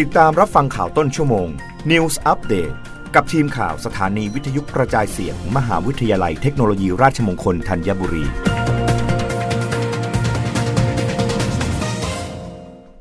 ติดตามรับฟังข่าวต้นชั่วโมง News Update กับทีมข่าวสถานีวิทยุกระจายเสียงมมหาวิทยาลัยเทคโนโลยีราชมงคลธัญบุรี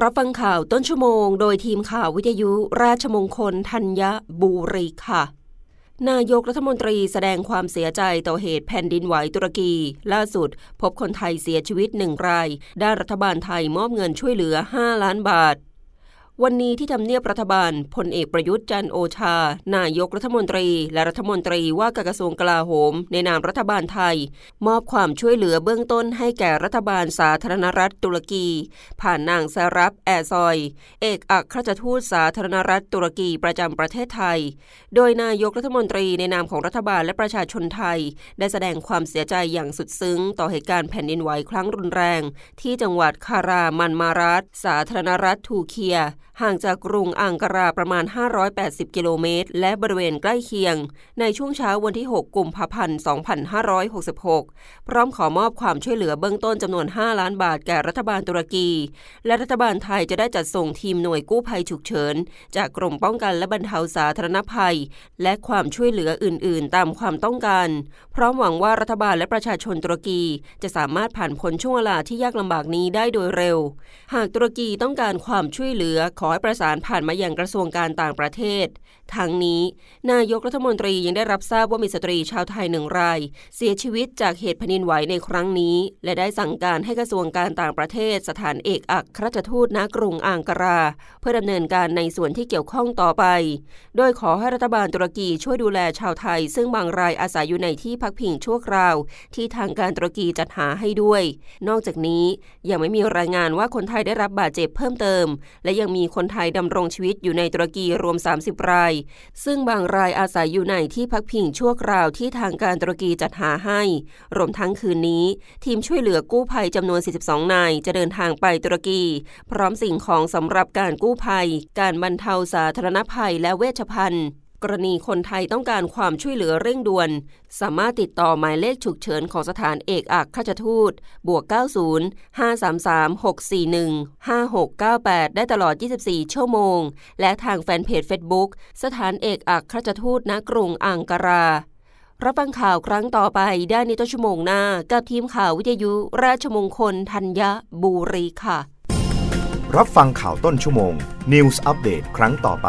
รับฟังข่าวต้นชั่วโมง โดยทีมข่าววิทยุราชมงคลธัญบุรีค่ะ นายกรัฐมนตรีแสดงความเสียใจต่อเหตุแผ่นดินไหวตุรกี ล่าสุด พบคนไทยเสียชีวิตหนึ่งราย ด้านรัฐบาลไทยมอบเงินช่วยเหลือ 5 ล้านบาท วันนี้ที่ทำเนียบรัฐบาลพลเอกประยุทธ์จันโอชา นายกรัฐมนตรี และรัฐมนตรีว่าการกระทรวงกลาโหม ในนามรัฐบาลไทย มอบความช่วยเหลือเบื้องต้นให้แก่รัฐบาลสาธารณรัฐตุรกี ผ่านนางซารับแอซอย เอกอัครราชทูตสาธารณรัฐตุรกีประจำประเทศไทย โดยนายกรัฐมนตรีในนามของรัฐบาลและประชาชนไทย ได้แสดงความเสียใจอย่างสุดซึ้ง ต่อเหตุการณ์แผ่นดินไหวครั้งรุนแรง ที่จังหวัดคารามันมารัฐสาธารณรัฐทูเคีย ห่างจากกรุงอังการาประมาณ 580 กิโลเมตร และบริเวณใกล้เคียง ในช่วงเช้าวันที่ 6 กุมภาพันธ์ 2566 พร้อมขอมอบความช่วยเหลือเบื้องต้นจำนวน 5 ล้านบาทแก่รัฐบาลตุรกี และรัฐบาลไทยจะได้จัดส่งทีมหน่วยกู้ภัยฉุกเฉิน จากกรมป้องกันและบรรเทาสาธารณภัย และความช่วยเหลืออื่น ๆ ตามความต้องการ พร้อมหวังว่ารัฐบาลและประชาชนตุรกีจะสามารถผ่านพ้นช่วงเวลาที่ยากลำบากนี้ได้โดยเร็ว หากตุรกีต้องการความช่วยเหลือขอให้ประสานผ่านมาอย่างกระทรวงการต่างประเทศ ทั้งนี้ นายกรัฐมนตรียังได้รับทราบว่ามีสตรีชาวไทยหนึ่งราย เสียชีวิตจากเหตุแผ่นดินไหวในครั้งนี้ และได้สั่งการให้กระทรวงการต่างประเทศ สถานเอกอัครราชทูตณกรุงอังการา เพื่อดำเนินการในส่วนที่เกี่ยวข้องต่อไป โดยขอให้รัฐบาลตุรกีช่วยดูแลชาวไทย ซึ่งบางรายอาศัยอยู่ในที่พักพิงชั่วคราว ที่ทางการตุรกีจัดหาให้ด้วย นอกจากนี้ยังไม่มีรายงานว่าคนไทยได้รับบาดเจ็บเพิ่มเติม และยังมีคนไทยดำรงชีวิตอยู่ในตุรกีรวม 30 ราย ซึ่งบางรายอาศัยอยู่ในที่พักพิงชั่วคราวที่ทางการตุรกีจัดหาให้ รวมทั้งคืนนี้ ทีมช่วยเหลือกู้ภัยจำนวน 42 นาย จะเดินทางไปตุรกี พร้อมสิ่งของสำหรับการกู้ภัย การบรรเทาสาธารณภัยและเวชภัณฑ์ กรณีคนไทยต้องการความช่วยเหลือเร่งด่วน สามารถติดต่อหมายเลขฉุกเฉินของสถานเอกอัครราชทูต บวก 90 533 641 5698 ได้ตลอด 24 ชั่วโมง และทางแฟนเพจ Facebook สถานเอกอัครราชทูตณกรุงอังการา รับฟังข่าวครั้งต่อไปได้ในต้นชั่วโมงหน้า กับทีมข่าววิทยุราชมงคลธัญบุรีค่ะ รับฟังข่าวต้นชั่วโมง News อัปเดตครั้งต่อไป